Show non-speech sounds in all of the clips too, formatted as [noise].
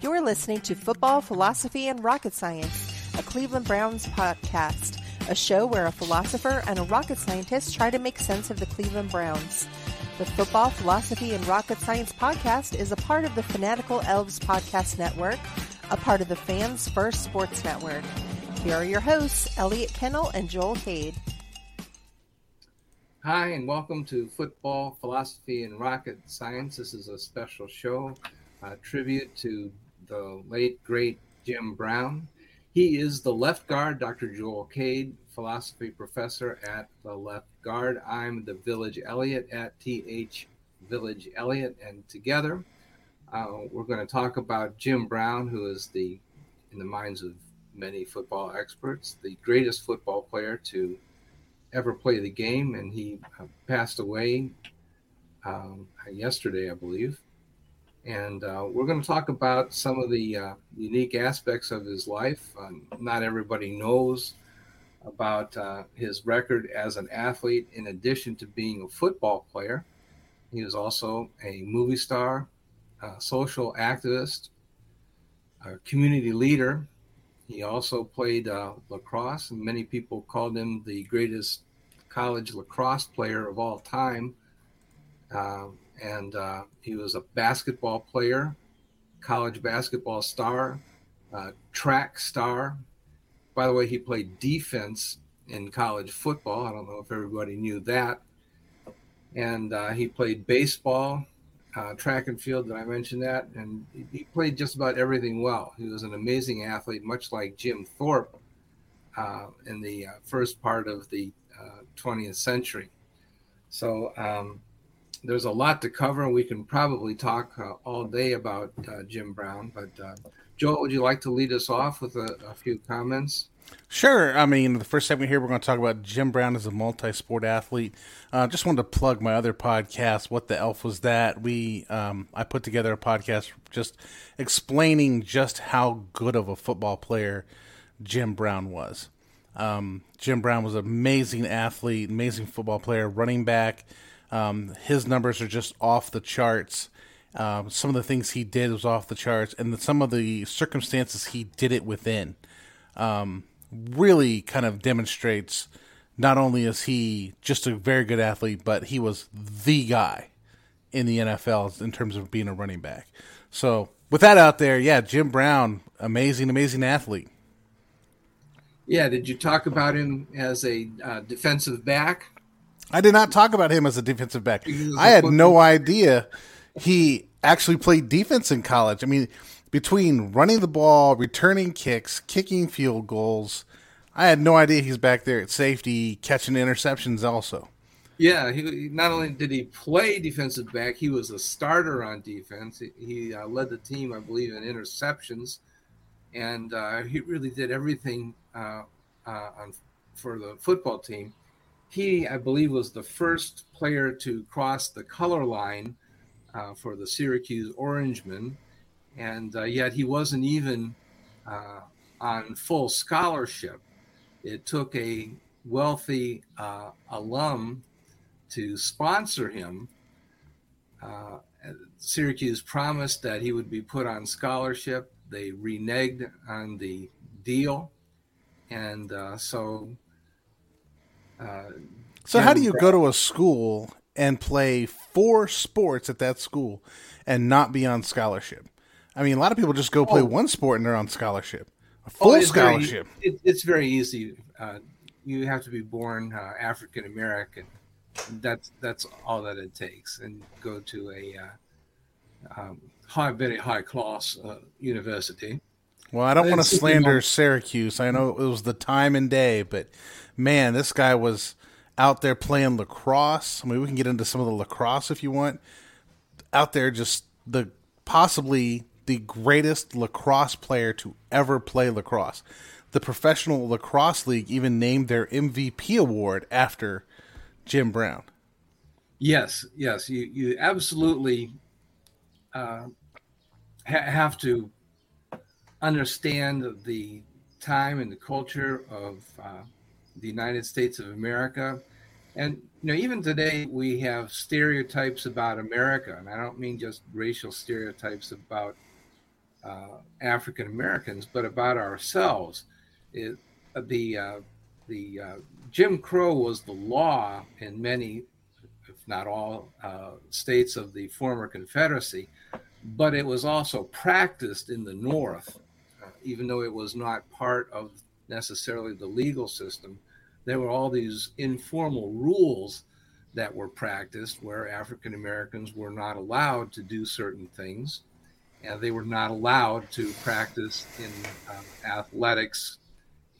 You're listening to Football, Philosophy, and Rocket Science a Cleveland Browns podcast, a show where a philosopher and a rocket scientist try to make sense of the Cleveland Browns. The Football, Philosophy, and Rocket Science podcast is a part of the Fanatical Elves Podcast Network, a part of the Fans First Sports Network. Here are your hosts, Elliot Kennel and Joel Cade. Hi, and welcome to Football, Philosophy, and Rocket Science. This is a special show, a tribute to the late, great Jim Brown. He is the left guard, Dr. Joel Cade, philosophy professor at the left guard. I'm the Village Elliot at TH Village Elliot, and together uh, we're going to talk about Jim Brown, who is the, in the minds of many football experts, the greatest football player to ever play the game, and he uh, passed away um, yesterday, I believe. And uh, we're going to talk about some of the uh, unique aspects of his life. Um, not everybody knows about uh, his record as an athlete, in addition to being a football player. He was also a movie star, a social activist, a community leader. He also played uh, lacrosse, and many people called him the greatest college lacrosse player of all time. And uh, he was a basketball player, college basketball star, uh, track star. By the way, he played defense in college football. I don't know if everybody knew that. And uh, he played baseball, uh, track and field. Did I mention that? And he played just about everything well. He was an amazing athlete, much like Jim Thorpe uh, in the uh, first part of the 20th century. So, um, there's a lot to cover, we can probably talk uh, all day about uh, Jim Brown. But uh, Joel, would you like to lead us off with a, a, few comments? Sure. I mean, the first segment here, we're going to talk about Jim Brown as a multi-sport athlete. Uh, just wanted to plug my other podcast, "What the Elf Was That." We, um, I put together a podcast just explaining just how good of a football player Jim Brown was. Um, Jim Brown was an amazing athlete, amazing football player, running back. Um, his numbers are just off the charts. Um, some of the things he did was off the charts, and the, some of the circumstances he did it within um, really kind of demonstrates not only is he just a very good athlete, but he was the guy in the NFL in terms of being a running back. So, with that out there, yeah, Jim Brown, amazing, amazing athlete. Yeah, did you talk about him as a uh, defensive back? I did not talk about him as a defensive back. I had no idea he actually played defense in college. I mean, between running the ball, returning kicks, kicking field goals, I had no idea he's back there at safety catching interceptions also. Yeah, he not only did he play defensive back, he was a starter on defense. He, he uh, led the team, I believe, in interceptions, and uh, he really did everything uh, uh on, for the football team. He, I believe, was the first player to cross the color line uh, for the Syracuse Orangemen, and uh, yet he wasn't even on full scholarship. It took a wealthy alum to sponsor him. Uh, Syracuse promised that he would be put on scholarship. They reneged on the deal, and uh, so. Uh, so, how do you go to a school and play four sports at that school and not be on scholarship? I mean, a lot of people just go play oh. one sport and they're on scholarship. A full oh, scholarship. Very, it, it's very easy. Uh, you have to be born uh, African American that's that's all that it takes, and go to a uh, um, high, very high class uh, university. Well, I don't want to slander Syracuse. I know it was the time and day, but man, this guy was out there playing lacrosse. I mean, we can get into some of the lacrosse if you want. Out there, just the possibly the greatest lacrosse player to ever play lacrosse. The Professional Lacrosse League even named their MVP award after Jim Brown. Yes, yes, you you absolutely uh, ha- have to understand the time and the culture of uh, the United States of America, and you know even today we have stereotypes about America, and I don't mean just racial stereotypes about uh, African Americans, but about ourselves. It, the uh, the uh, Jim Crow was the law in many, if not all, uh, states of the former Confederacy, but it was also practiced in the North, uh, even though it was not part of necessarily the legal system. There were all these informal rules that were practiced where African Americans were not allowed to do certain things, and they were not allowed to practice in um, athletics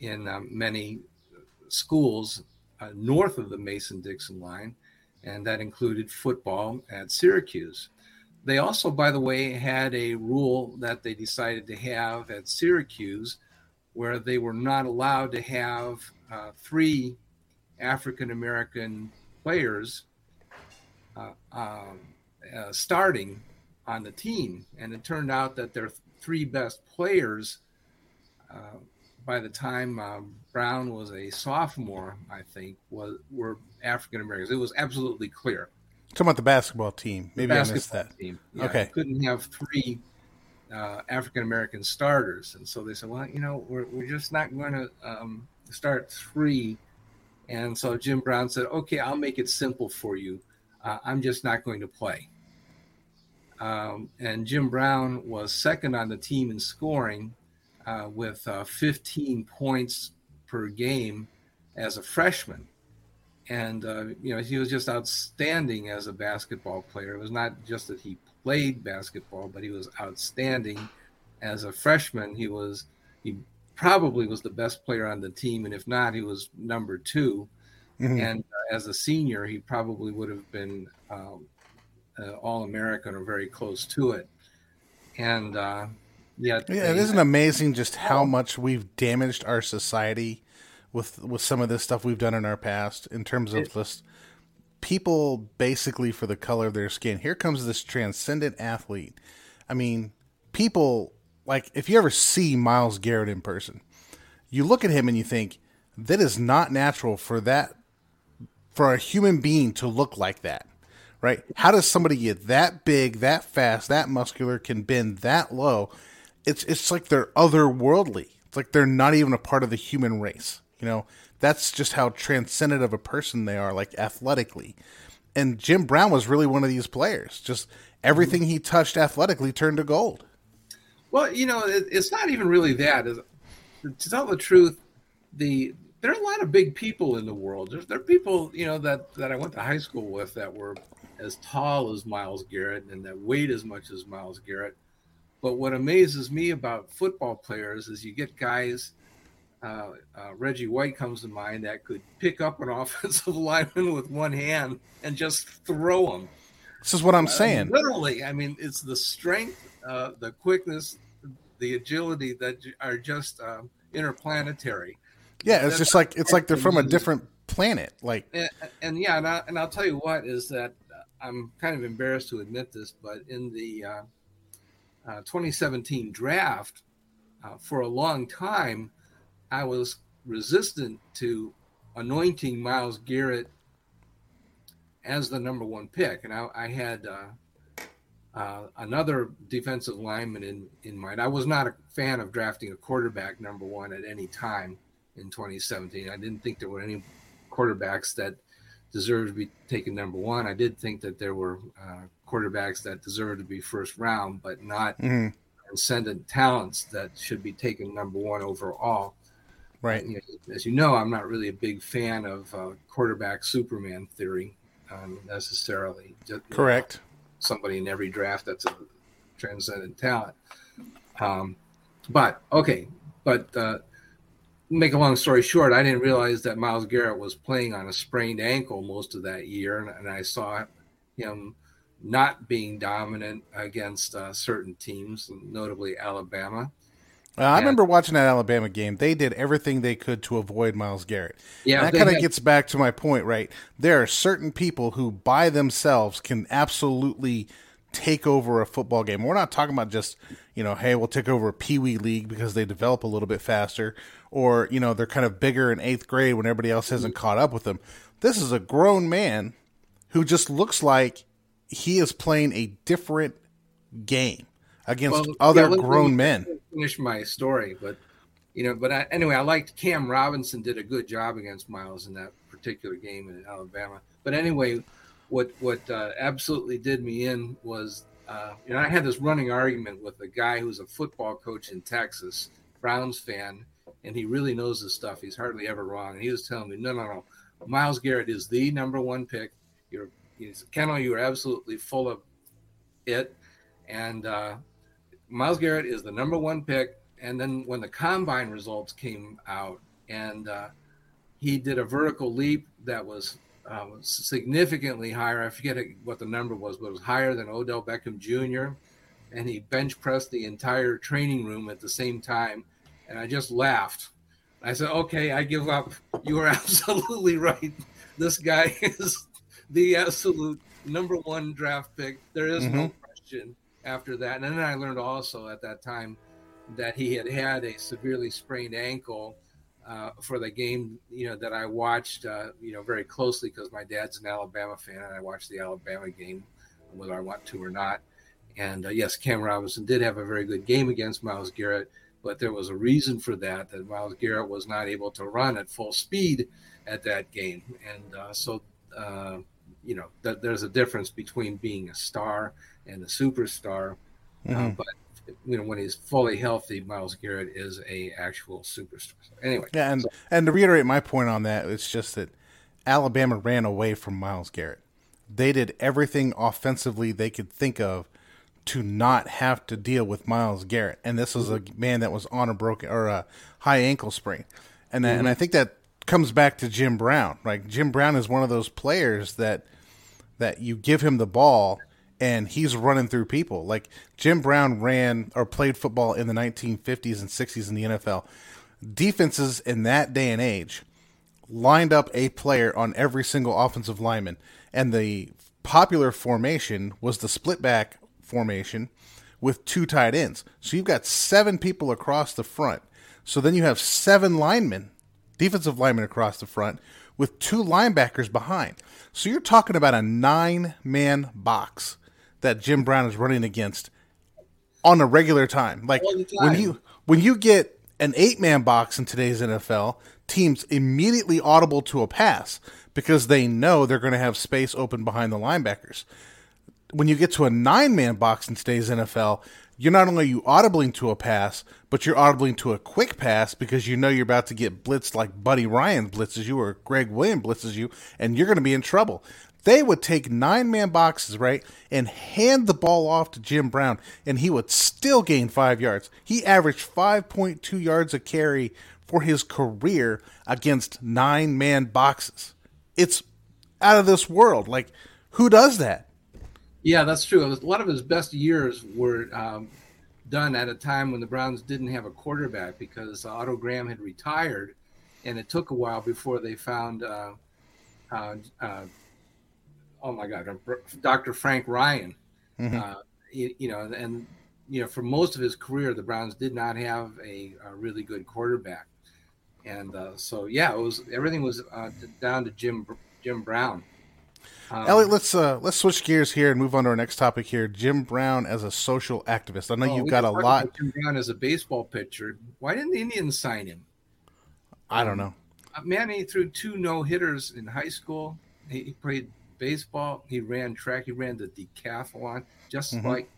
in um, many schools uh, north of the Mason Dixon line, and that included football at Syracuse. They also, by the way, had a rule that they decided to have at Syracuse where they were not allowed to have uh, three African American players uh, um, uh, starting on the team. And it turned out that their three best players uh, by the time um, Brown was a sophomore, I think, was were African Americans. It was absolutely clear. Talking about the basketball team, maybe I missed that. Team. Yeah, okay, couldn't have three uh, African American starters, and so they said, "Well, you know, we're we're just not going to um, start three. And so Jim Brown said, "Okay, I'll make it simple for you. Uh, I'm just not going to play." Um, and Jim Brown was second on the team in scoring uh, with uh, 15 points per game as a freshman. And, uh, you know, he was just outstanding as a basketball player. It was not just that he played basketball, but he was outstanding as a freshman. He was, he probably was the best player on the team. And if not, he was number 2 mm-hmm. And uh, as a senior, he probably would have been um, uh, All American or very close to it. And, uh, yeah, yeah, it isn't amazing just how much we've damaged our society with with some of this stuff we've done in our past in terms of just people basically for the color of their skin. Here comes this transcendent athlete. I mean, people like if you ever see Myles Garrett in person, you look at him and you think that is not natural for that for a human being to look like that right? How does somebody get that big, that fast, that muscular, can bend that low, it's it's like they're otherworldly. It's like they're not even a part of the human race. You know, that's just how transcendent of a person they are, like athletically. And Jim Brown was really one of these players. Just everything he touched athletically turned to gold. Well, you know, it, it's not even really that. To tell the truth, the there are a lot of big people in the world. There's, there are people, you know, that that I went to high school with that were as tall as Myles Garrett and that weighed as much as Myles Garrett. But what amazes me about football players is you get guys. Uh, uh, Reggie White comes to mind that could pick up an [laughs] offensive lineman with one hand and just throw him. This is what I'm saying. Uh, literally, I mean, it's the strength, uh, the quickness, the agility that are just um, interplanetary. Yeah, it's just like it's like they're from a different planet. Like, and, and yeah, and, I, and I'll tell you what is that I'm kind of embarrassed to admit this, but in the uh, uh, 2017 draft, uh, for a long time, I was resistant to anointing Myles Garrett as the number one pick, and I, I had uh, another defensive lineman in in mind. I was not a fan of drafting a quarterback number one at any time in 2017. I didn't think there were any quarterbacks that deserved to be taken number one. I did think that there were uh, quarterbacks that deserved to be first round, but not mm-hmm. transcendent talents that should be taken number one overall. Right. You know, as you know, I'm not really a big fan of uh, quarterback Superman theory um, necessarily. Just, Correct. Know, somebody in every draft that's a transcendent talent. Um, but okay, but uh, make a long story short, I didn't realize that Myles Garrett was playing on a sprained ankle most of that year, and, and I saw him not being dominant against uh, certain teams, notably Alabama. Uh, I remember watching that Alabama game. They did everything they could to avoid Myles Garrett. Yeah, and that kind of gets back to my point, right? There are certain people who, by themselves, can absolutely take over a football game. We're not talking about just, you know, hey, we'll take over a pee wee league because they develop a little bit faster, or you know, they're kind of bigger in eighth grade when everybody else hasn't caught up with them. This is a grown man who just looks like he is playing a different game against well, other yeah, grown men. Finish my story, but you know, but I, anyway, I liked Cam Robinson did a good job against Myles in that particular game in Alabama. But anyway, what what uh, absolutely did me in was, uh, you know, I had this running argument with a guy who's a football coach in Texas, Browns fan, and he really knows his stuff. He's hardly ever wrong. And he was telling me, no, no, no, Myles Garrett is the number one pick. You're, he's, Kennel, you are absolutely full of it. And uh, Myles Garrett is the number one pick. And then when the combine results came out, and uh, he did a vertical leap that was um, significantly higher. I forget what the number was, but it was higher than Odell Beckham Jr. And he bench pressed the entire training room at the same time. And I just laughed. I said, okay, I give up. You are [laughs] absolutely right. This guy [laughs] is the absolute number one draft pick. There is mm-hmm. no question after that. And then I learned also at that time that he had had a severely sprained ankle uh, for the game, you know, that I watched, uh, you know, very closely because my dad's an Alabama fan and I watched the Alabama game, whether I want to or not. And uh, yes, Cam Robinson did have a very good game against Myles Garrett, but there was a reason for that, that Myles Garrett was not able to run at full speed at that game. And uh, so, uh, you know, th- there's a difference between being a star and a superstar. Uh, mm-hmm. but you know when he's fully healthy, Myles Garrett is a actual superstar. So anyway, yeah, and so. and to reiterate my point on that, it's just that Alabama ran away from Myles Garrett. They did everything offensively they could think of to not have to deal with Myles Garrett, and this was a man that was on a broken or a high ankle sprain, and mm-hmm. and I think that comes back to Jim Brown. Like Jim Brown is one of those players that that you give him the ball and he's running through people. Like Jim Brown ran or played football in the 1950s and 60s in the NFL. Defenses in that day and age lined up a player on every single offensive lineman, and the popular formation was the split back formation with two tight ends. So you've got seven people across the front. So then you have seven linemen, defensive linemen across the front, with two linebackers behind. So you're talking about a nine man box that Jim Brown is running against on a regular time. Like time. when you when you get an eight man box in today's NFL, teams immediately audible to a pass because they know they're going to have space open behind the linebackers. when you get to a nine man box in today's NFL, you're not only you audibling to a pass, but you're audibling to a quick pass because you know you're about to get blitzed like Buddy Ryan blitzes you or Gregg Williams blitzes you, and you're going to be in trouble. They would take nine man boxes, right, and hand the ball off to Jim Brown, and he would still gain five yards. He averaged 5.2 yards a carry for his career against nine man boxes. It's out of this world. Like, who does that? Yeah, that's true. A lot of his best years were um, done at a time when the Browns didn't have a quarterback because Otto Graham had retired, and it took a while before they found. Uh, uh, uh, oh my God, Dr. Frank Ryan. Mm-hmm. You, you, know, and you know, for most of his career, the Browns did not have a, a really good quarterback, and uh, so yeah, it was everything was uh, down to Jim Jim Brown. Um, Elliot, let's uh, let's switch gears here and move on to our next topic here. Jim Brown as a social activist. I know oh, you've got a lot. Jim Brown as a baseball pitcher. Why didn't the Indians sign him? I don't know. Uh, man, he threw two no hitters in high school. He, he, played baseball. He ran track. He ran the decathlon, just mm-hmm. like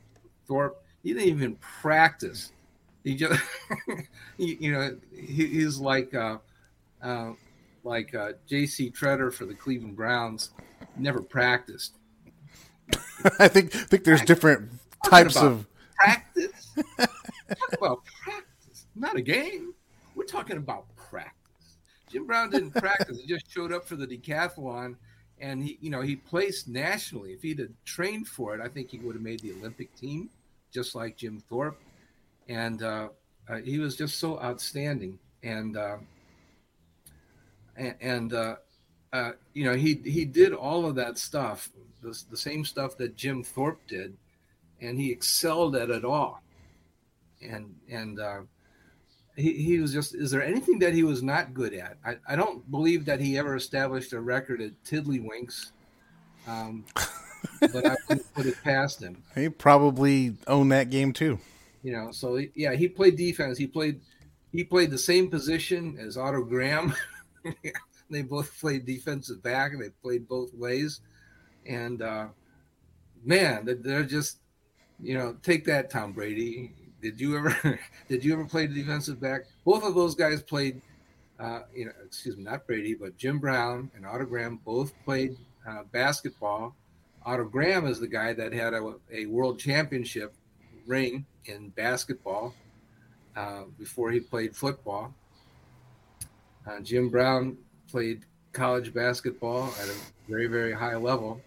Thorpe. He didn't even practice. He just, [laughs] he, you know, he, he's like, uh, uh, like uh, J.C. Tretter for the Cleveland Browns never practiced. [laughs] I think think there's different types of practice. [laughs] Talk about practice, not a game. We're talking about practice. Jim Brown didn't [laughs] practice; he just showed up for the decathlon, and he, you know, he placed nationally. If he'd have trained for it, I think he would have made the Olympic team, just like Jim Thorpe. And uh, uh, he was just so outstanding. And uh, and, and uh, uh, you know, he he did all of that stuff, the, the same stuff that Jim Thorpe did, and he excelled at it all. And and uh, he he was just. Is there anything that he was not good at? I, I don't believe that he ever established a record at Tiddlywinks. Um, but I wouldn't put it past him. [laughs] He probably owned that game too. You know, so yeah, he played defense. He played he played the same position as Otto Graham. [laughs] [laughs] They both played defensive back, and they played both ways. And uh, man, they're just, you know, take that, Tom Brady. Did you ever, [laughs] did you ever play defensive back? Both of those guys played. Uh, you know, excuse me, not Brady, but Jim Brown and Otto Graham both played uh, basketball. Otto Graham is the guy that had a, a world championship ring in basketball uh, before he played football. Uh, Jim Brown played college basketball at a very very high level.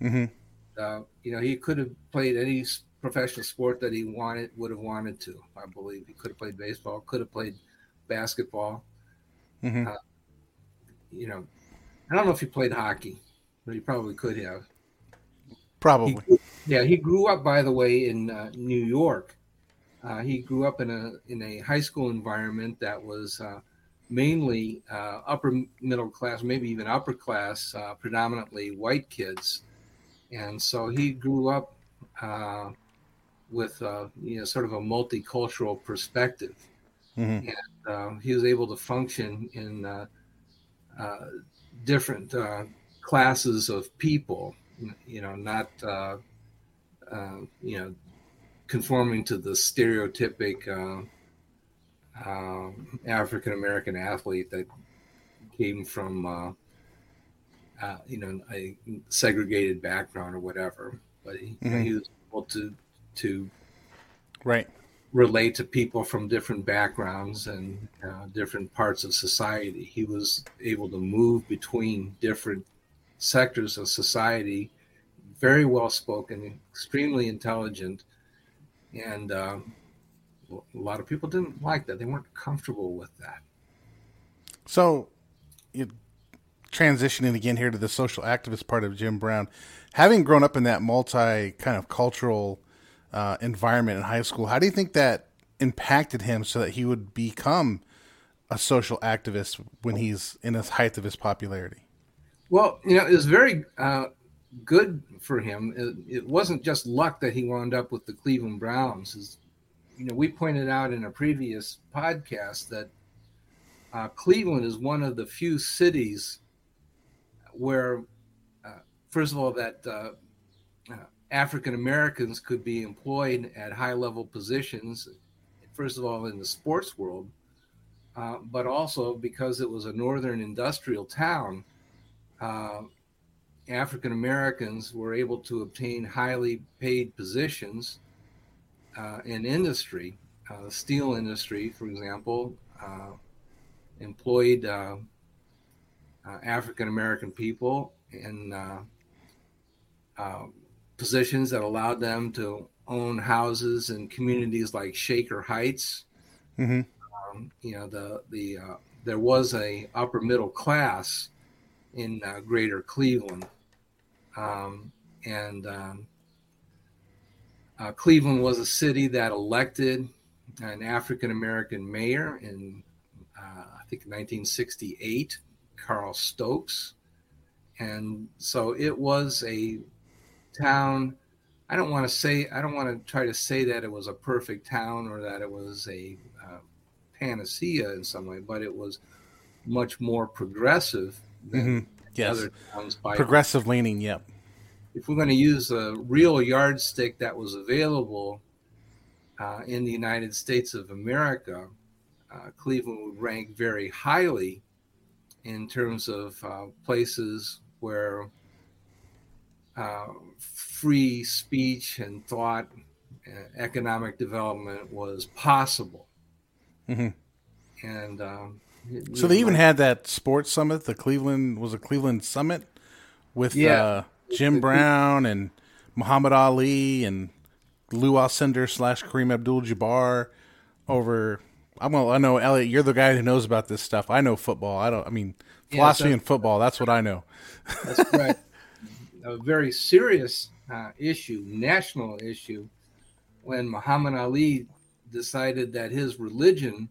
Mm-hmm. Uh, you know, he could have played any professional sport that he wanted would have wanted to. I believe he could have played baseball, could have played basketball. Mm-hmm. Uh, you know, I don't know if he played hockey, but he probably could have. Probably. He, yeah, he grew up, by the way, in uh, New York. Uh, he grew up in a in a high school environment that was uh, mainly uh, upper middle class, maybe even upper class, uh, predominantly white kids. And so he grew up uh, with uh, you know sort of a multicultural perspective, mm-hmm. and uh, he was able to function in uh, different classes of people. You know, not you know conforming to the stereotypic um, African American athlete that came from uh, uh, you know a segregated background or whatever, but he, mm-hmm. he was able to to right relate to people from different backgrounds and uh, different parts of society. He was able to move between different sectors of society. Very well spoken, extremely intelligent, and um, a lot of people didn't like that. They weren't comfortable with that. So, you transitioning again here to the social activist part of Jim Brown, having grown up in that multi kind of cultural uh, environment in high school, how do you think that impacted him so that he would become a social activist when he's in the height of his popularity? Well, you know, it was very uh, good for him. It, it, wasn't just luck that he wound up with the Cleveland Browns. His you know, we pointed out in a previous podcast that uh, Cleveland is one of the few cities where, uh, first of all, that uh, uh, African Americans could be employed at high level positions, first of all, in the sports world, uh, but also because it was a northern industrial town, uh, African Americans were able to obtain highly paid positions uh, in industry. Uh, the steel industry, for example, uh, employed uh, African American people in positions that allowed them to own houses in communities like Shaker Heights. Mm-hmm. Um, you know, the the uh, there was a upper middle class in uh, Greater Cleveland, um, and um, uh, Cleveland was a city that elected an African American mayor in uh, I think 1968, Carl Stokes, and so it was a town. I don't want to say, I don't want to try to say that it was a perfect town or that it was a uh, panacea in some way, but it was much more progressive than mm-hmm. yes. other towns. By progressive leaning, yep. If we're going to use a real yardstick that was available uh, in the United States of America, uh, Cleveland would rank very highly in terms of uh, places where uh, free speech and thought, uh, economic development was possible. Mm-hmm. And um, so they even had that sports summit. The Cleveland was a Cleveland summit with yeah. Jim Brown and Muhammad Ali and Lou Alcindor slash Kareem Abdul-Jabbar over. I'm well, I know Elliot. You're the guy who knows about this stuff. I know football. I don't. I mean, philosophy yeah, so, and football. That's what I know. That's correct a very serious uh, issue, national issue, when Muhammad Ali decided that his religion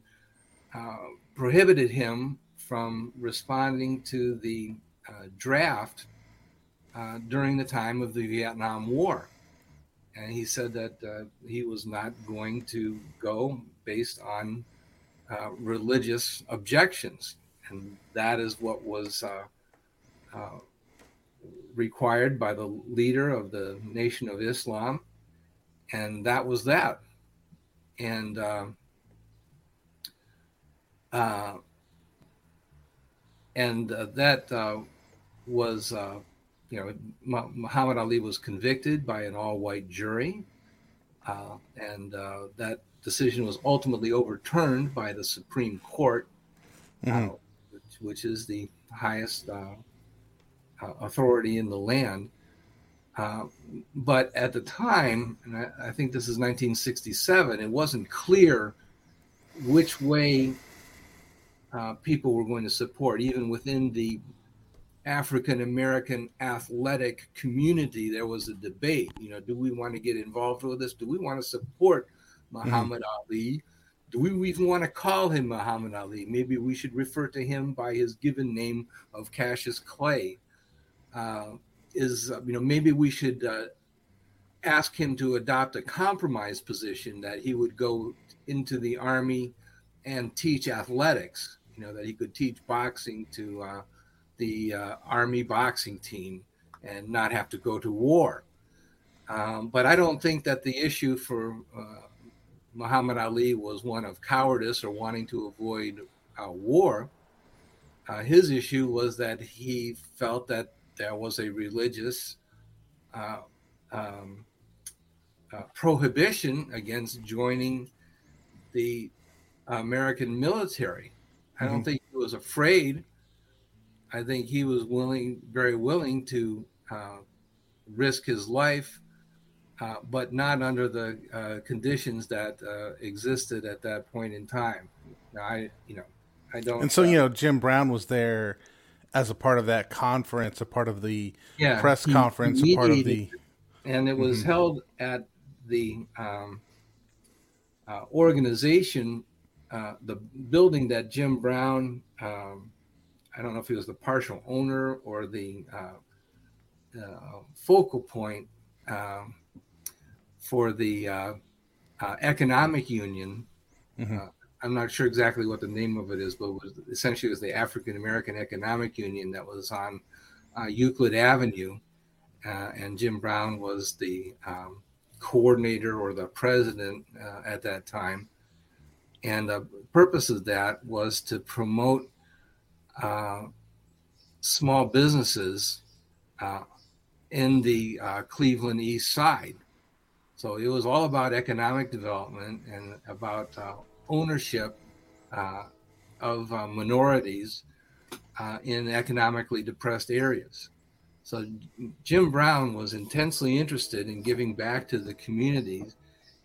uh, prohibited him from responding to the uh, draft uh, during the time of the Vietnam War. And he said that uh, he was not going to go based on uh, religious objections. And that is what was required by the leader of the Nation of Islam, and that was that. And uh, uh, and uh, that uh, was, uh, you know, Muhammad Ali was convicted by an all-white jury, uh, and that decision was ultimately overturned by the Supreme Court, mm-hmm. which, which, is the highest uh, authority in the land. Uh, but at the time, and I, I, think this is 1967, it wasn't clear which way uh, people were going to support, even within the African American athletic community, there was a debate. You know, do we want to get involved with this? Do we want to support Muhammad mm-hmm. Ali? Do we even want to call him Muhammad Ali? Maybe we should refer to him by his given name of Cassius Clay uh, is uh, you know maybe we should uh, ask him to adopt a compromise position that he would go into the army and teach athletics. You know that he could teach boxing to uh, the uh, army boxing team and not have to go to war. Um, but I don't think that the issue for uh, Muhammad Ali was one of cowardice or wanting to avoid war. his issue was that he felt that there was a religious uh, um, uh, prohibition against joining the American military. I don't mm-hmm. think he was afraid. I think he was willing, very willing to uh, risk his life, uh, but not under the uh, conditions that uh, existed at that point in time. Now, I, you know, I don't. And so, you know, Jim Brown was there as a part of that conference, a part of the yeah, press conference, a part of the. And it was mm-hmm. held at the um, uh, organization, uh, the building that Jim Brown, um, I don't know if he was the partial owner or the uh, uh focal point um, for the uh, uh, economic union. Mm-hmm. I'm not sure exactly what the name of it is, but it was essentially it was the African American Economic Union that was on uh, Euclid Avenue, uh, and Jim Brown was the um, coordinator or the president uh, at that time. And the purpose of that was to promote uh, small businesses uh, in the uh, Cleveland East Side. So it was all about economic development and about uh, ownership uh, of minorities in economically depressed areas. So Jim Brown was intensely interested in giving back to the communities.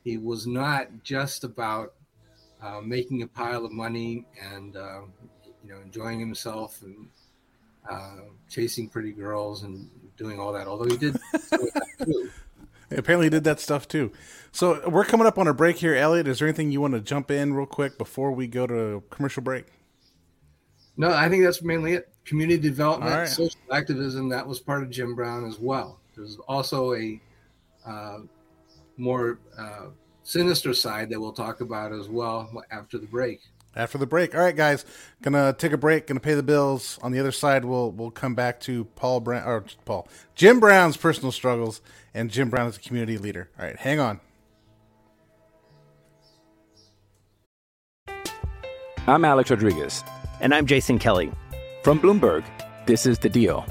He was not just about uh, making a pile of money and uh, you know enjoying himself and uh, chasing pretty girls and doing all that. Although he did [laughs] Apparently, he did that stuff too. So we're coming up on a break here, Elliot. Is there anything you want to jump in real quick before we go to commercial break? No, I think that's mainly it. Community development, right. social activism. That was part of Jim Brown as well. There's also a uh, more uh, sinister side that we'll talk about as well after the break. After the break, all right, guys, gonna take a break, gonna pay the bills. On the other side, we'll we'll come back to Paul Brown or Paul Jim Brown's personal struggles and Jim Brown as a community leader. All right, hang on. I'm Alex Rodriguez, and I'm Jason Kelly from Bloomberg. This is the Deal.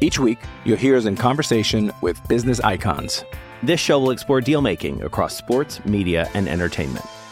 Each week, you'll hear us in conversation with business icons. This show will explore deal making across sports, media, and entertainment.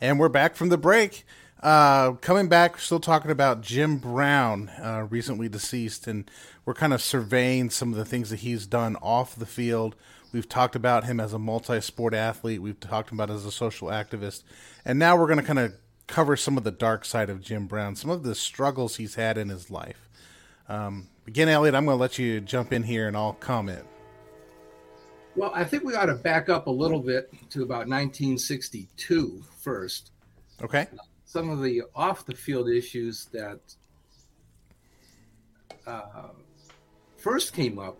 And we're back from the break. Uh, coming back, still talking about Jim Brown, uh, recently deceased, and we're kind of surveying some of the things that he's done off the field. We've talked about him as a multi sport athlete, we've talked about as a social activist, and now we're going to kind of cover some of the dark side of Jim Brown, some of the struggles he's had in his life. Um, again, Elliot, I'm going to let you jump in here and I'll comment. Well, I think we ought to back up a little bit to about 1962 first. Okay. Some of the off the field issues that uh, first came up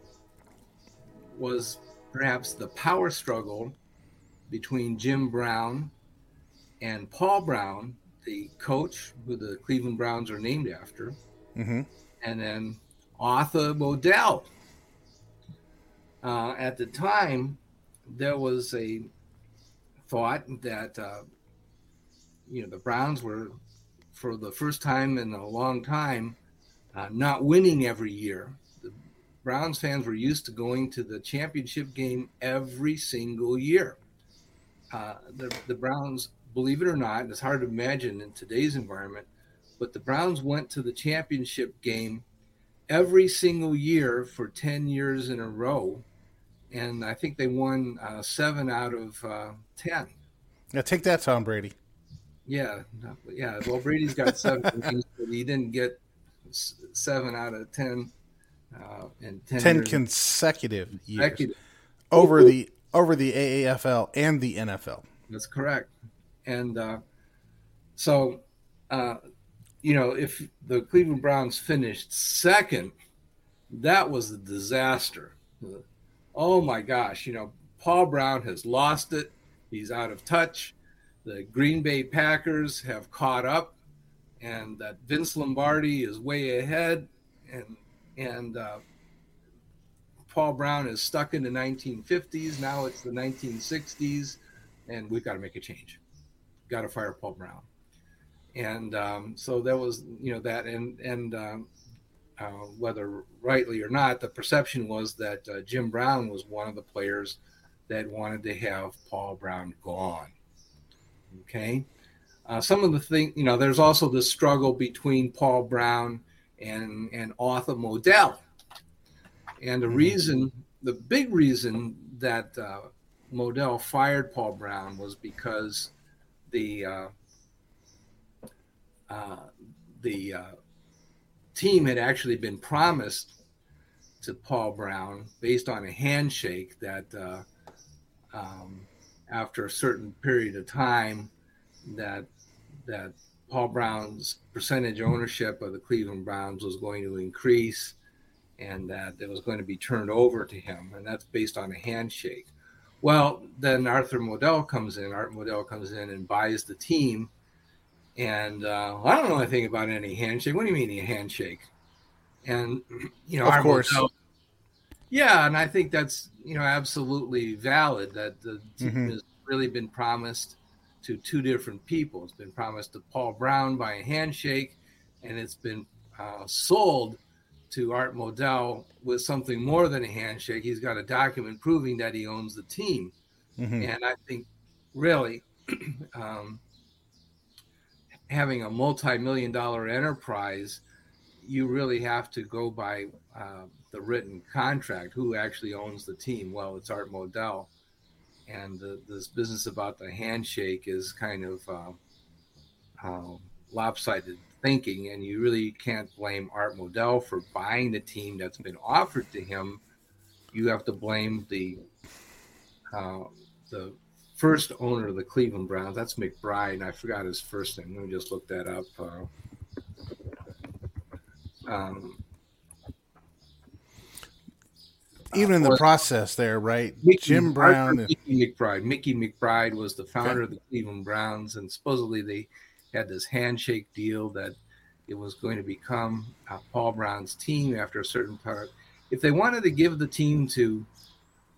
was perhaps the power struggle between Jim Brown and Paul Brown, the coach who the Cleveland Browns are named after, mm-hmm. and then Arthur Modell, uh, at the time, there was a thought that uh, you know the Browns were, for the first time in a long time, uh, not winning every year. The Browns fans were used to going to the championship game every single year. Uh, the, the Browns, believe it or not, it's hard to imagine in today's environment, but the Browns went to the championship game every single year for 10 years in a row and I think they won uh, seven out of uh, ten. Now take that, Tom Brady. Yeah, yeah. Well, Brady's got [laughs] seven rings, but he didn't get seven out of ten. Uh, in 10, ten consecutive years consecutive. over the over the AAFL and the NFL. That's correct, and uh, so uh, you know if the Cleveland Browns finished second, that was a disaster. Oh my gosh, you know Paul Brown has lost it. He's out of touch. The Green Bay Packers have caught up, and that Vince Lombardi is way ahead, and and uh, Paul Brown is stuck in the 1950s. Now it's the 1960s, and we've got to make a change. Got to fire Paul Brown, and um, so that was you know that, and and um, uh, whether rightly or not, the perception was that uh, Jim Brown was one of the players that wanted to have Paul Brown gone. Okay. Uh, some of the thing, you know, there's also the struggle between Paul Brown and and Arthur Modell, and the mm-hmm. reason, the big reason that uh, Modell fired Paul Brown was because the uh, uh, the uh, team had actually been promised to Paul Brown based on a handshake that uh, um, after a certain period of time that that Paul Brown's percentage ownership of the Cleveland Browns was going to increase and that it was going to be turned over to him. And that's based on a handshake. Well, then Arthur Modell comes in. Art Modell comes in and buys the team. And uh, I don't know anything about any handshake. What do you mean a handshake? And, [clears throat] you know, of course. Yeah. And I think that's, you know, absolutely valid that the team mm-hmm. has really been promised to two different people. It's been promised to Paul Brown by a handshake, and it's been uh, sold to Art Modell with something more than a handshake. He's got a document proving that he owns the team. Mm-hmm. And I think really [clears throat] um, having a multi million dollar enterprise, you really have to go by uh, the written contract. Who actually owns the team? Well, it's Art Modell and the, this business about the handshake is kind of uh, uh, lopsided thinking, and you really can't blame Art Modell for buying the team that's been offered to him. You have to blame the uh, the first owner of the Cleveland Browns. That's McBride. I forgot his first name. Let me just look that up. Uh, um, even in the process there, right? Mickey, Jim Brown, Mickey McBride. Mickey McBride was the founder okay. of the Cleveland Browns, and supposedly they had this handshake deal that it was going to become uh, Paul Brown's team after a certain part. If they wanted to give the team to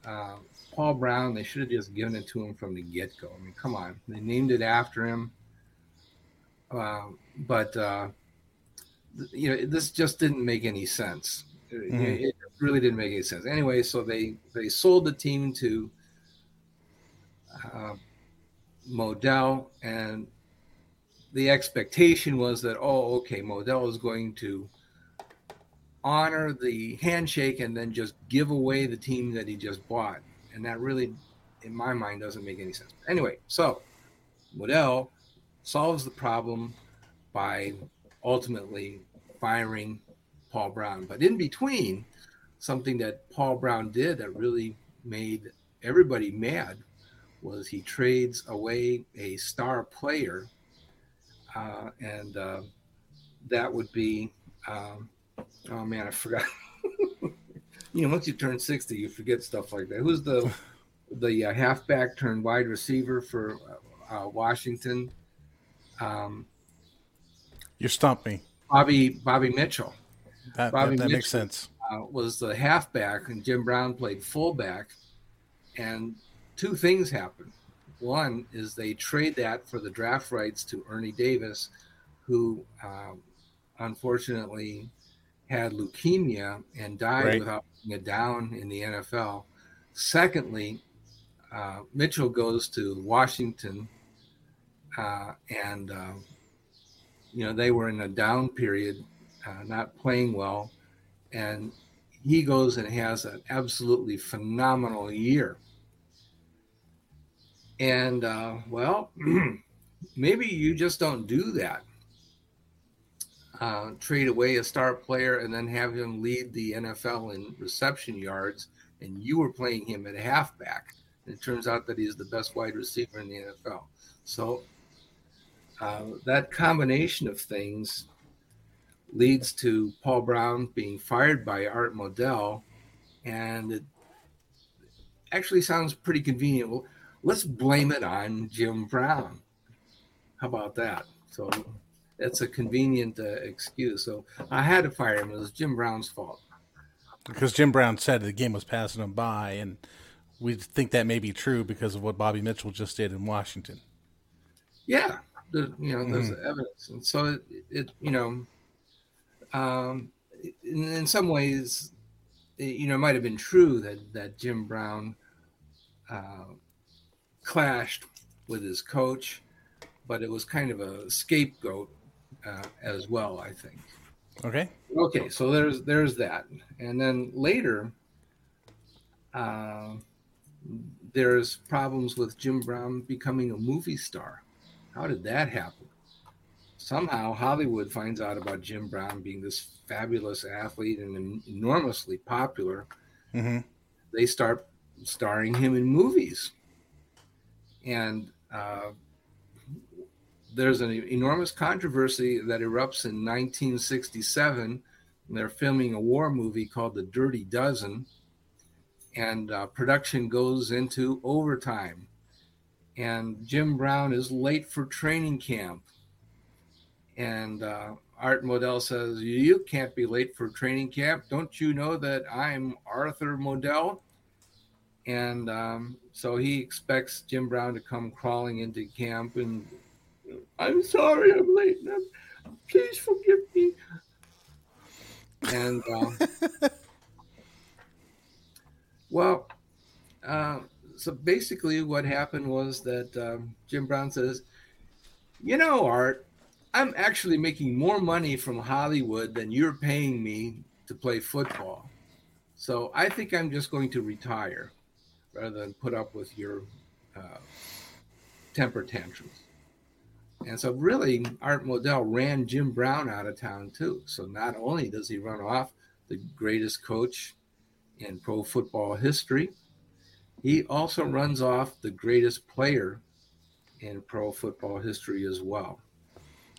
uh, Paul Brown, they should have just given it to him from the get go. I mean, come on, they named it after him, uh, but uh, you know this just didn't make any sense. Mm-hmm. It, really didn't make any sense. Anyway, so they they sold the team to uh, Modell, and the expectation was that oh, okay, Modell is going to honor the handshake and then just give away the team that he just bought, and that really, in my mind, doesn't make any sense. Anyway, so Modell solves the problem by ultimately firing Paul Brown, but in between something that Paul Brown did that really made everybody mad was he trades away a star player, uh, and uh, that would be um, oh man, I forgot. [laughs] you know, once you turn sixty, you forget stuff like that. Who's the [laughs] the uh, halfback turned wide receiver for uh, Washington? Um, you stumped me, Bobby Bobby Mitchell. That, Bobby that, that Mitchell, makes sense uh, was the halfback, and Jim Brown played fullback. And two things happened. One is they trade that for the draft rights to Ernie Davis, who um, unfortunately had leukemia and died right. without being a down in the NFL. Secondly, uh, Mitchell goes to Washington, uh, and uh, you know they were in a down period, uh, not playing well and he goes and has an absolutely phenomenal year. And uh, well, [clears throat] maybe you just don't do that. Uh, trade away a star player and then have him lead the NFL in reception yards, and you were playing him at halfback. And it turns out that he's the best wide receiver in the NFL. So uh, that combination of things leads to Paul Brown being fired by Art Modell, and it actually sounds pretty convenient. Well, let's blame it on Jim Brown. How about that? So it's a convenient uh, excuse. So I had to fire him. It was Jim Brown's fault. Because Jim Brown said the game was passing him by, and we think that may be true because of what Bobby Mitchell just did in Washington. Yeah, there, you know, there's mm. evidence, and so it, it you know, um, in, in, some ways, it, you know, it might have been true that that Jim Brown uh, clashed with his coach, but it was kind of a scapegoat uh, as well, I think. Okay. Okay, so there's there's that, and then later, uh, there's problems with Jim Brown becoming a movie star. How did that happen? Somehow Hollywood finds out about Jim Brown being this fabulous athlete and enormously popular. Mm-hmm. They start starring him in movies, and uh, there's an enormous controversy that erupts in 1967. They're filming a war movie called The Dirty Dozen, and uh, production goes into overtime. And Jim Brown is late for training camp. And uh, Art Modell says, You can't be late for training camp. Don't you know that I'm Arthur Modell? And um, so he expects Jim Brown to come crawling into camp and I'm sorry I'm late. Please forgive me. And uh, [laughs] well, uh, so basically, what happened was that um, Jim Brown says, "You know, Art, I'm actually making more money from Hollywood than you're paying me to play football. So I think I'm just going to retire rather than put up with your uh, temper tantrums." And so, really, Art Modell ran Jim Brown out of town too. So, not only does he run off the greatest coach in pro football history, he also runs off the greatest player in pro football history as well.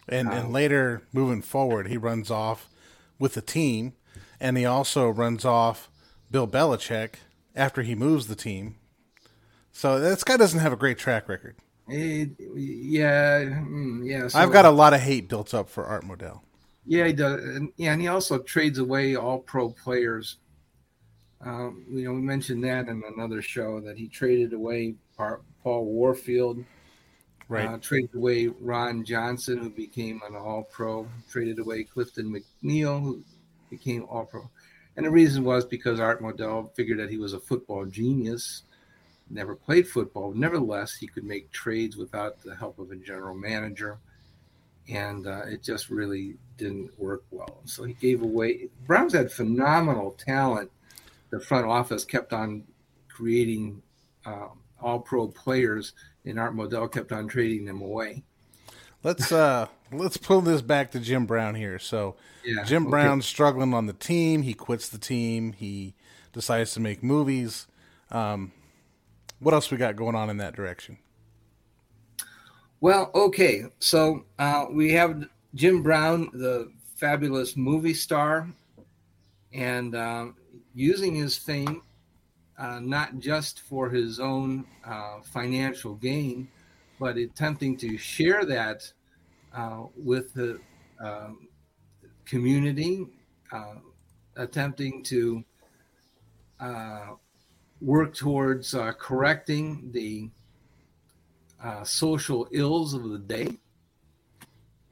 And, um, and later, moving forward, he runs off with the team, and he also runs off Bill Belichick after he moves the team. So this guy doesn't have a great track record. It, yeah, mm, yeah. So, I've got a lot of hate built up for Art Modell. Yeah, he does. And, yeah, and he also trades away all pro players. Um, you know, we mentioned that in another show that he traded away Paul Warfield. Right. Uh, traded away Ron Johnson, who became an All Pro. Traded away Clifton McNeil, who became All Pro. And the reason was because Art Modell figured that he was a football genius never played football. Nevertheless, he could make trades without the help of a general manager. And uh, it just really didn't work well. So he gave away. Browns had phenomenal talent. The front office kept on creating uh, all pro players, and Art Modell kept on trading them away. Let's uh let's pull this back to Jim Brown here. So yeah, Jim okay. Brown's struggling on the team. He quits the team. He decides to make movies. Um, what else we got going on in that direction? Well, okay. So uh, we have Jim Brown, the fabulous movie star, and uh, using his fame uh, not just for his own uh, financial gain, but attempting to share that uh, with the um, community, uh, attempting to work towards uh, correcting the uh, social ills of the day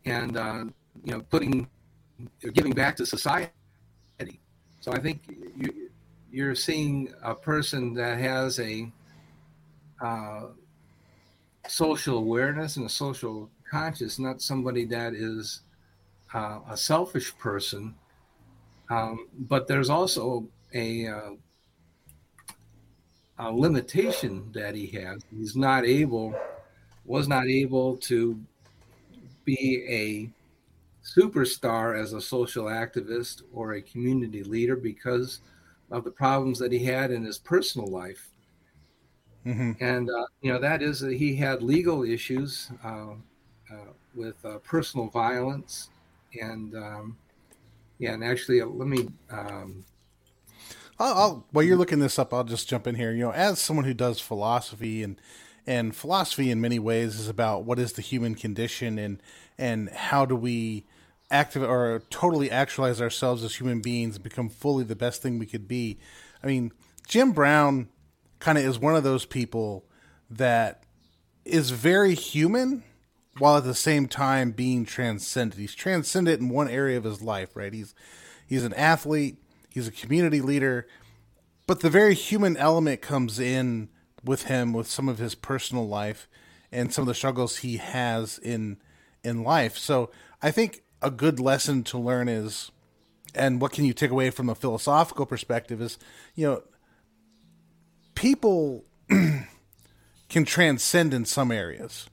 and uh, you know putting giving back to society. So i think you, you're seeing a person that has a uh, social awareness and a social conscious not somebody that is uh, a selfish person. Um, but there's also a uh, a limitation that he has. He's not able was not able to be a superstar as a social activist or a community leader because of the problems that he had in his personal life. Mm-hmm. And, uh, you know, that is that he had legal issues uh, uh, with uh, personal violence. And, um, yeah, and actually, uh, let me. Um, I'll, I'll, while you're looking this up, I'll just jump in here. You know, as someone who does philosophy and and philosophy in many ways is about what is the human condition and and how do we active or totally actualize ourselves as human beings and become fully the best thing we could be. I mean, Jim Brown kind of is one of those people that is very human while at the same time being transcendent. He's transcendent in one area of his life, right? He's he's an athlete, he's a community leader, but the very human element comes in with him with some of his personal life and some of the struggles he has in in life. So I think a good lesson to learn is and what can you take away from a philosophical perspective is, you know, people [clears throat] can transcend in some areas.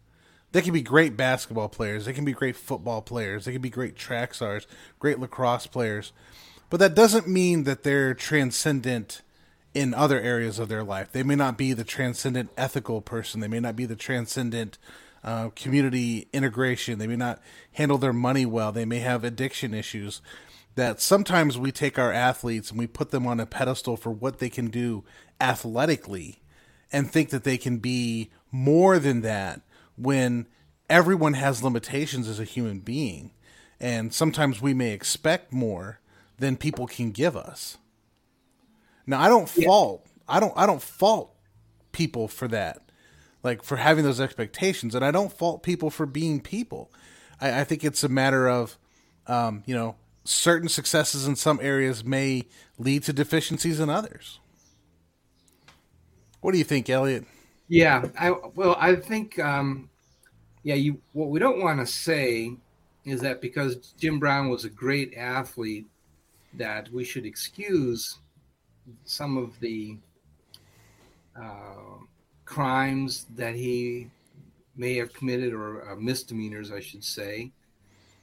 They can be great basketball players, they can be great football players, they can be great track stars, great lacrosse players. But that doesn't mean that they're transcendent in other areas of their life. They may not be the transcendent ethical person. They may not be the transcendent uh, community integration. They may not handle their money well. They may have addiction issues. That sometimes we take our athletes and we put them on a pedestal for what they can do athletically and think that they can be more than that when everyone has limitations as a human being. And sometimes we may expect more than people can give us. Now I don't yeah. fault I don't I don't fault people for that. Like for having those expectations. And I don't fault people for being people. I, I think it's a matter of um, you know, certain successes in some areas may lead to deficiencies in others. What do you think, Elliot? Yeah, I well, I think um, yeah, you what we don't want to say is that because Jim Brown was a great athlete that we should excuse some of the uh, crimes that he may have committed or uh, misdemeanors, I should say.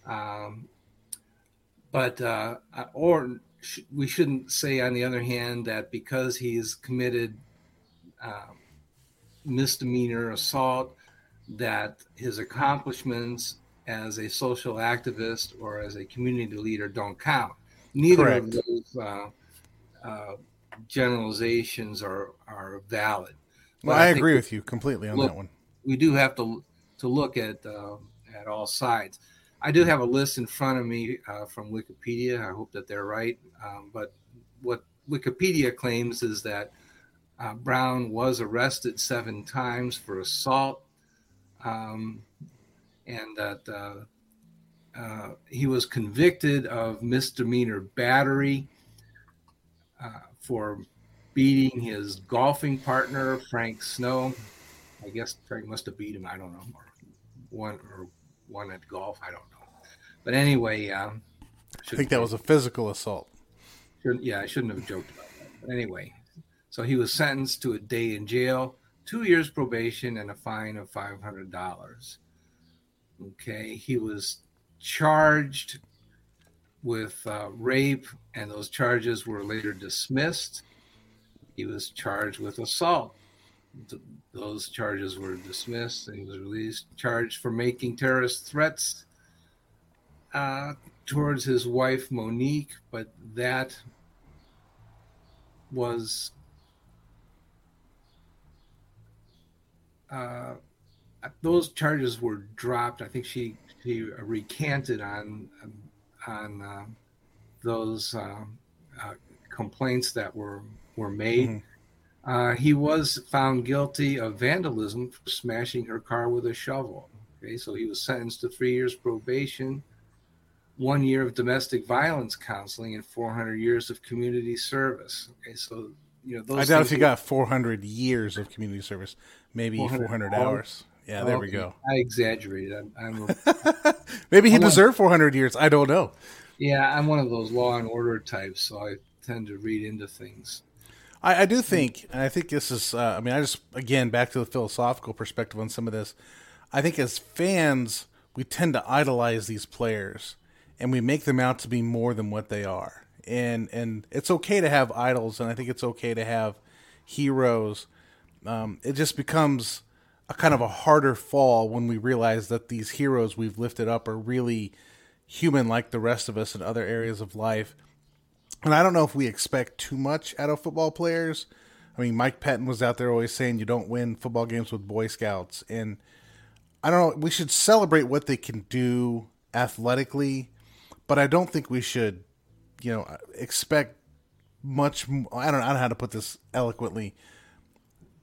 Um, but uh, or sh- we shouldn't say, on the other hand, that because he's committed uh, misdemeanor assault, that his accomplishments as a social activist or as a community leader don't count. Neither Correct. of those uh, uh, generalizations are are valid. Well, I, I agree with you completely on look, that one. We do have to to look at uh, at all sides. I do have a list in front of me uh, from Wikipedia. I hope that they're right. Um, but what Wikipedia claims is that uh, Brown was arrested seven times for assault, um, and that uh, he was convicted of misdemeanor battery uh, for beating his golfing partner, Frank Snow. I guess Frank must have beat him. I don't know, or one or one at golf. I don't know. But anyway, um, I think that was a physical assault. Yeah, I shouldn't have joked about that. But anyway, so he was sentenced to a day in jail, two years probation, and a fine of five hundred dollars. Okay, he was charged with uh, rape, and those charges were later dismissed. He was charged with assault. Th- those charges were dismissed, and he was released. Charged for making terrorist threats uh, towards his wife Monique, but that was uh, those charges were dropped. I think she she recanted on on uh, those uh, uh, complaints that were were made. Mm-hmm. Uh, he was found guilty of vandalism for smashing her car with a shovel. Okay, so he was sentenced to three years probation, one year of domestic violence counseling, and 400 years of community service. Okay, so you know those. I doubt if he got 400 years of community service, maybe 400, 400 hours. Yeah, there we go. I exaggerated. I'm, I'm a, [laughs] maybe he I'm deserved 400 years. I don't know. Yeah, I'm one of those law and order types, so I tend to read into things. I, I do think, and I think this is. Uh, I mean, I just again back to the philosophical perspective on some of this. I think as fans, we tend to idolize these players and we make them out to be more than what they are. And and it's okay to have idols, and I think it's okay to have heroes. Um, it just becomes a kind of a harder fall when we realize that these heroes we've lifted up are really human like the rest of us in other areas of life. And I don't know if we expect too much out of football players. I mean, Mike Pettine was out there always saying you don't win football games with Boy Scouts. And I don't know, we should celebrate what they can do athletically, but I don't think we should, you know, expect much. I don't, I don't know how to put this eloquently.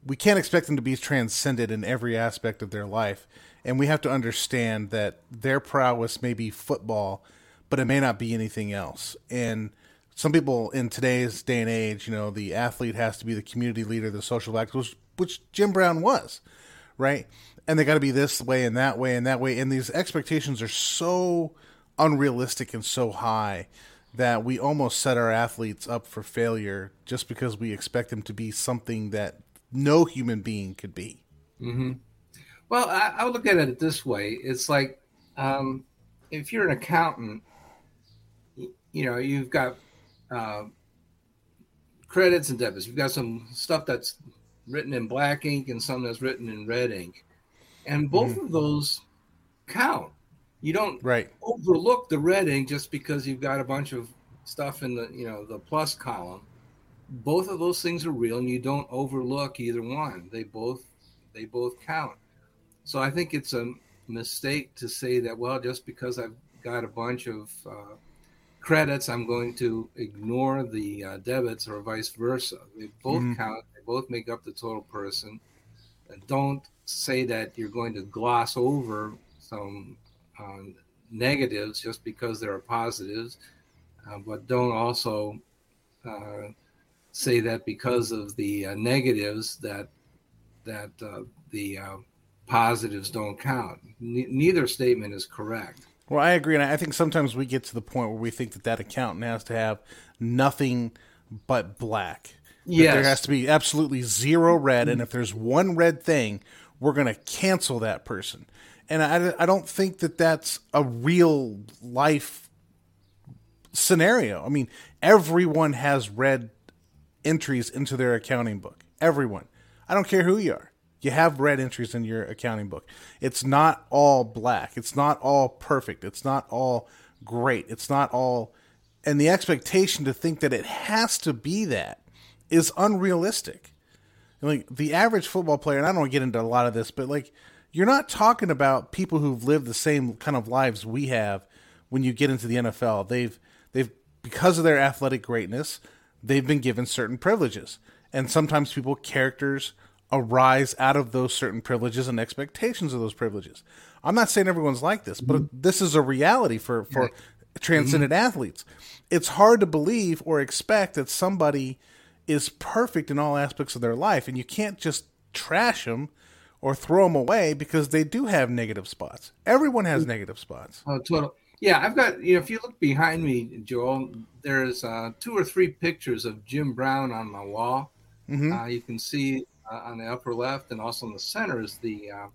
We can't expect them to be transcended in every aspect of their life. And we have to understand that their prowess may be football, but it may not be anything else. And some people in today's day and age, you know, the athlete has to be the community leader, the social activist, which, which Jim Brown was, right? And they got to be this way and that way and that way. And these expectations are so unrealistic and so high that we almost set our athletes up for failure just because we expect them to be something that no human being could be. Mm-hmm. Well, I, I look at it this way: it's like um, if you're an accountant, you know, you've got uh, credits and debits. You've got some stuff that's written in black ink and some that's written in red ink, and both mm-hmm. of those count. You don't right. overlook the red ink just because you've got a bunch of stuff in the you know the plus column. Both of those things are real, and you don't overlook either one. They both they both count. So I think it's a mistake to say that well, just because I've got a bunch of uh, credits, I'm going to ignore the uh, debits or vice versa. They both mm-hmm. count. They both make up the total person. And don't say that you're going to gloss over some um, negatives just because there are positives, uh, but don't also uh, say that because of the uh, negatives that that uh, the uh, positives don't count. Neither statement is correct. Well, I agree, and I think sometimes we get to the point where we think that that accountant has to have nothing but black. Yes. there has to be absolutely zero red, and if there's one red thing, we're going to cancel that person. And I, I don't think that that's a real life scenario. I mean, everyone has red entries into their accounting book. Everyone. I don't care who you are. You have red entries in your accounting book. It's not all black. It's not all perfect. It's not all great. It's not all. And the expectation to think that it has to be that is unrealistic. Like the average football player, and I don't want to get into a lot of this, but like you're not talking about people who've lived the same kind of lives we have when you get into the NFL. They've they've because of their athletic greatness, they've been given certain privileges. And sometimes people characters arise out of those certain privileges and expectations of those privileges. I'm not saying everyone's like this, but mm-hmm. this is a reality for for right. transcendent mm-hmm. athletes. It's hard to believe or expect that somebody is perfect in all aspects of their life, and you can't just trash them or throw them away because they do have negative spots. Everyone has mm-hmm. negative spots. Oh, total. Yeah, I've got. You know, if you look behind me, Joel, there's uh, two or three pictures of Jim Brown on my wall. Mm-hmm. Uh, you can see uh, on the upper left, and also in the center is the uh,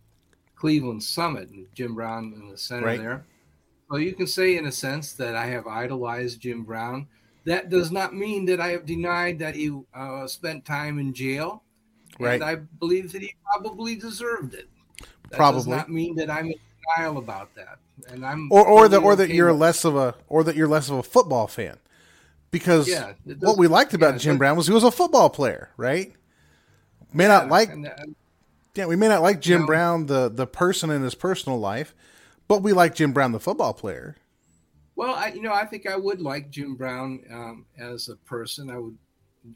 Cleveland Summit, and Jim Brown in the center right. there. So you can say, in a sense, that I have idolized Jim Brown. That does not mean that I have denied that he uh, spent time in jail. Right. And I believe that he probably deserved it. That probably does not mean that I'm denial about that. And I'm or or that or that you're less of a or that you're less of a football fan because yeah, what we liked about yeah, Jim Brown was he was a football player, right? May yeah, not like uh, yeah, we may not like Jim you know, Brown the the person in his personal life, but we like Jim Brown the football player. Well, I you know I think I would like Jim Brown um, as a person. I would,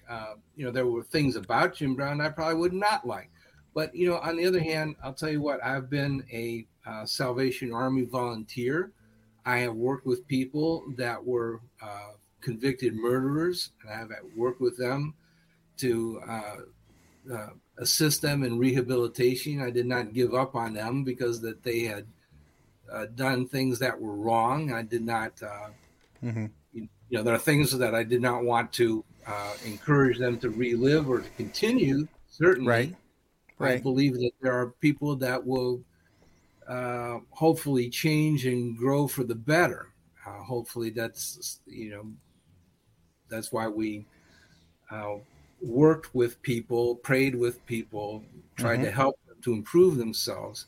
uh, you know, there were things about Jim Brown I probably would not like. But you know, on the other hand, I'll tell you what, I've been a uh, Salvation Army volunteer. I have worked with people that were uh, convicted murderers, and I have worked with them to uh, uh, assist them in rehabilitation. I did not give up on them because that they had uh, done things that were wrong. I did not, uh, mm-hmm. you, you, know, there are things that I did not want to uh, encourage them to relive or to continue. Certainly, right. Right. I believe that there are people that will uh, hopefully change and grow for the better. Uh, hopefully, that's you know that's why we uh, worked with people, prayed with people, tried Mhm. to help them to improve themselves.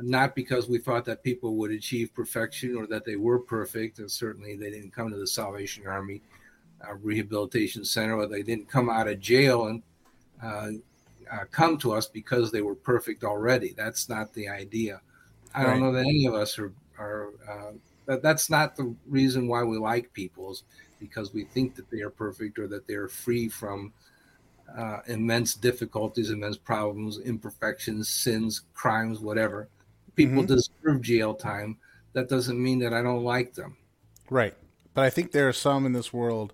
Not because we thought that people would achieve perfection or that they were perfect, and certainly they didn't come to the Salvation Army uh, Rehabilitation Center, or they didn't come out of jail and uh, uh, come to us because they were perfect already. That's not the idea. I don't know that any of us are are. Uh, that, that's not the reason why we like people, is because we think that they are perfect or that they are free from uh, immense difficulties, immense problems, imperfections, sins, crimes, whatever. People Mhm. deserve jail time. That doesn't mean that I don't like them. Right. But I think there are some in this world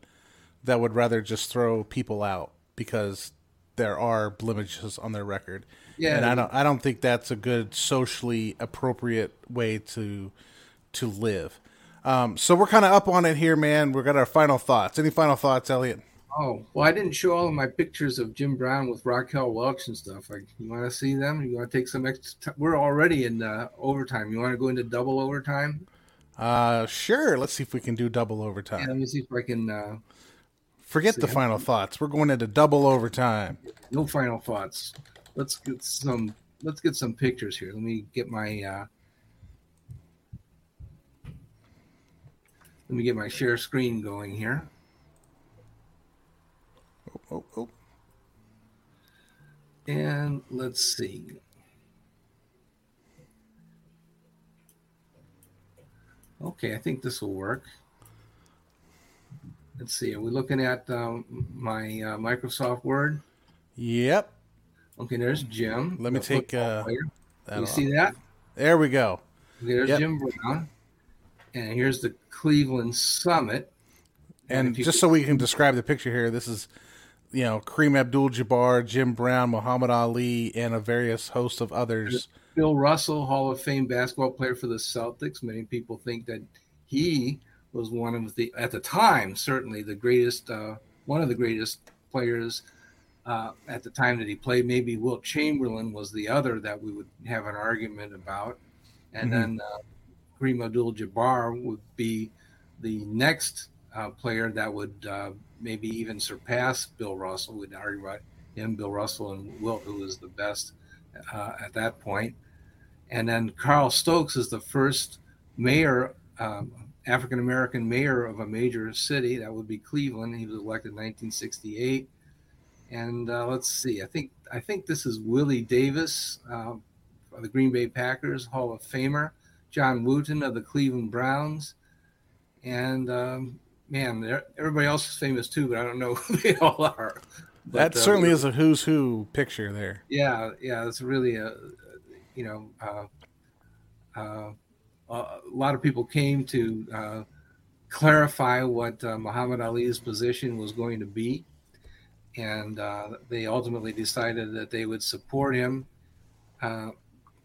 that would rather just throw people out because there are blemishes on their record. Yeah. And I don't I don't think that's a good socially appropriate way to to live. Um, so we're kind of up on it here, man. We're got our final thoughts. Any final thoughts, Elliot? Oh well, I didn't show all of my pictures of Jim Brown with Raquel Welch and stuff. Like, you want to see them? You want to take some extra? T- We're already in uh, overtime. You want to go into double overtime? Uh, sure. Let's see if we can do double Yeah, overtime. let me see if I can. Uh, Forget see, the final thoughts. We're going into double overtime. no final thoughts. Let's get some. Let's get some pictures here. Let me get my. Uh, let me get my share screen going here. Oh, oh. oh. And let's see. Okay, I think this will work. Let's see. Are we looking at um, my uh, Microsoft Word? Yep. Okay, there's Jim. Let me take uh, You see that? There we go. Okay, there's Yep. Jim Brown. And here's the Cleveland Summit. And just could- so we can describe the picture here, this is, you know, Kareem Abdul-Jabbar, Jim Brown, Muhammad Ali, and a various host of others. Bill Russell, Hall of Fame basketball player for the Celtics. Many people think that he was one of the, at the time, certainly the greatest, uh, one of the greatest players uh, at the time that he played. Maybe Wilt Chamberlain was the other that we would have an argument about. And Mhm. then uh, Kareem Abdul Jabbar would be the next uh, player that would uh, maybe even surpass Bill Russell. We'd argue about him, Bill Russell, and Wilt, who was the best uh, at that point. And then Carl Stokes is the first mayor, um, African American mayor of a major city. That would be Cleveland. He was elected in 1968. And uh, let's see. I think I think this is Willie Davis um, of the Green Bay Packers, Hall of Famer. John Wooten of the Cleveland Browns, and um, man, everybody else is famous too, but I don't know [laughs] who they all are. that But, uh, certainly is a who's who picture there. yeah, yeah, it's really a, you know, uh, uh, a lot of people came to uh, clarify what uh, Muhammad Ali's position was going to be, and uh, they ultimately decided that they would support him uh,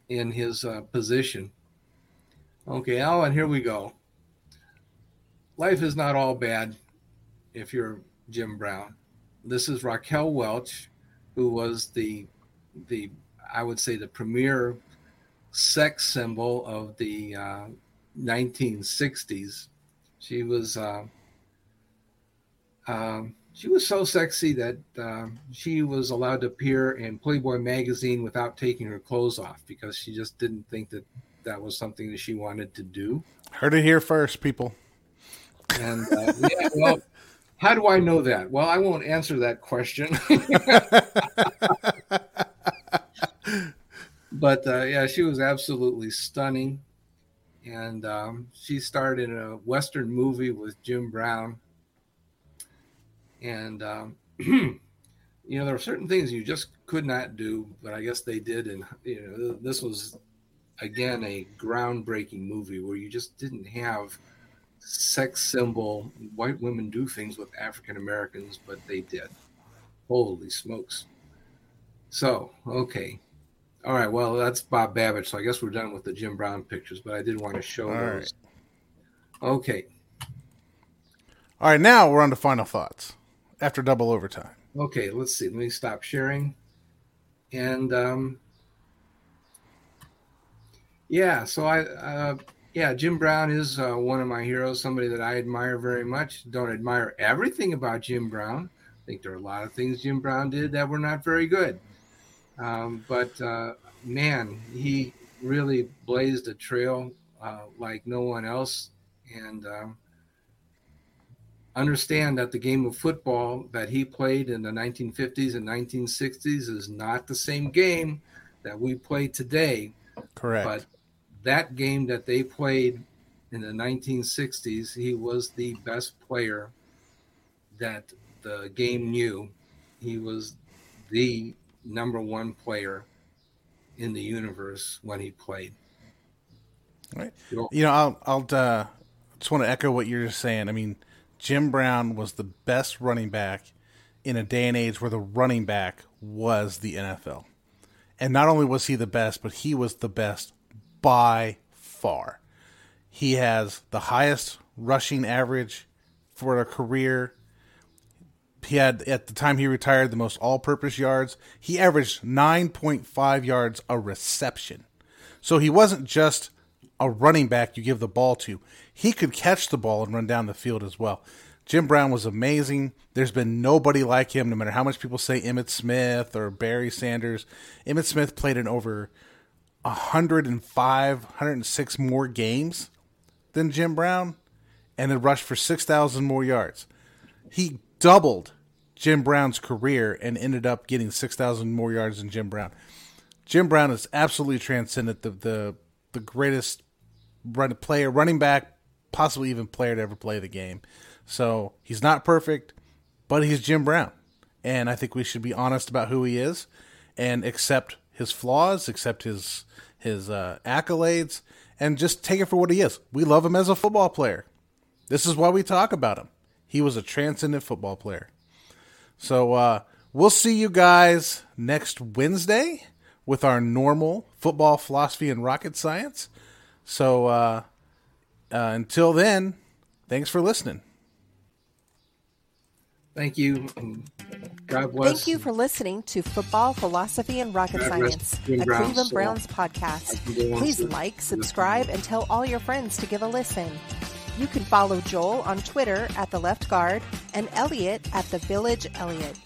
in his uh, position. Okay, Alan, here we go. Life is not all bad if you're Jim Brown. This is Raquel Welch, who was the the I would say the premier sex symbol of the uh, 1960s. She was uh, um, she was so sexy that uh, she was allowed to appear in Playboy magazine without taking her clothes off because she just didn't think that that was something that she wanted to do. Heard it here first, people. And uh, yeah, well, how do I know that? Well, I won't answer that question. [laughs] but uh, yeah, she was absolutely stunning, and um, she starred in a western movie with Jim Brown. And um, [clears throat] you know, there are certain things you just could not do, but I guess they did. And you know, this was again a groundbreaking movie where you just didn't have sex symbol white women do things with African Americans, but they did. Holy smokes. So, okay. All right, well, that's Bob Babbage. So I guess we're done with the Jim Brown pictures, but I did want to show All those. Okay. All right, now we're on to final thoughts after double overtime. Okay, let's see. Let me stop sharing. And um, Yeah, so I, uh, yeah, Jim Brown is uh, one of my heroes, somebody that I admire very much. Don't admire everything about Jim Brown. I think there are a lot of things Jim Brown did that were not very good. Um, but uh, man, he really blazed a trail uh, like no one else. And um, understand that the game of football that he played in the 1950s and 1960s is not the same game that we play today. Correct. But that game that they played in the 1960s, he was the best player that the game knew. He was the number one player in the universe when he played. Right. You know, I'll I'll uh, just want to echo what you're just saying. I mean, Jim Brown was the best running back in a day and age where the running back was the NFL. And not only was he the best, but he was the best by far. He has the highest rushing average for a career. He had, at the time he retired, the most all purpose yards. He averaged 9.5 yards a reception. So he wasn't just a running back you give the ball to, he could catch the ball and run down the field as well. Jim Brown was amazing. There's been nobody like him, no matter how much people say Emmitt Smith or Barry Sanders. Emmitt Smith played in over 105, 106 more games than Jim Brown and then rushed for 6,000 more yards. He doubled Jim Brown's career and ended up getting 6,000 more yards than Jim Brown. Jim Brown is absolutely transcendent, the, the, the greatest run player, running back, possibly even player to ever play the game. So he's not perfect, but he's Jim Brown. And I think we should be honest about who he is and accept his flaws, accept his his uh, accolades, and just take it for what he is. We love him as a football player. This is why we talk about him. He was a transcendent football player. So uh, we'll see you guys next Wednesday with our normal football philosophy and rocket science. So uh, uh, until then, thanks for listening. Thank you. God bless. Thank you for listening to Football, Philosophy, and Rocket God Science, a Browns, Cleveland Browns so podcast. Please like, subscribe, and tell all your friends to give a listen. You can follow Joel on Twitter at The Left Guard and Elliot at The Village Elliot.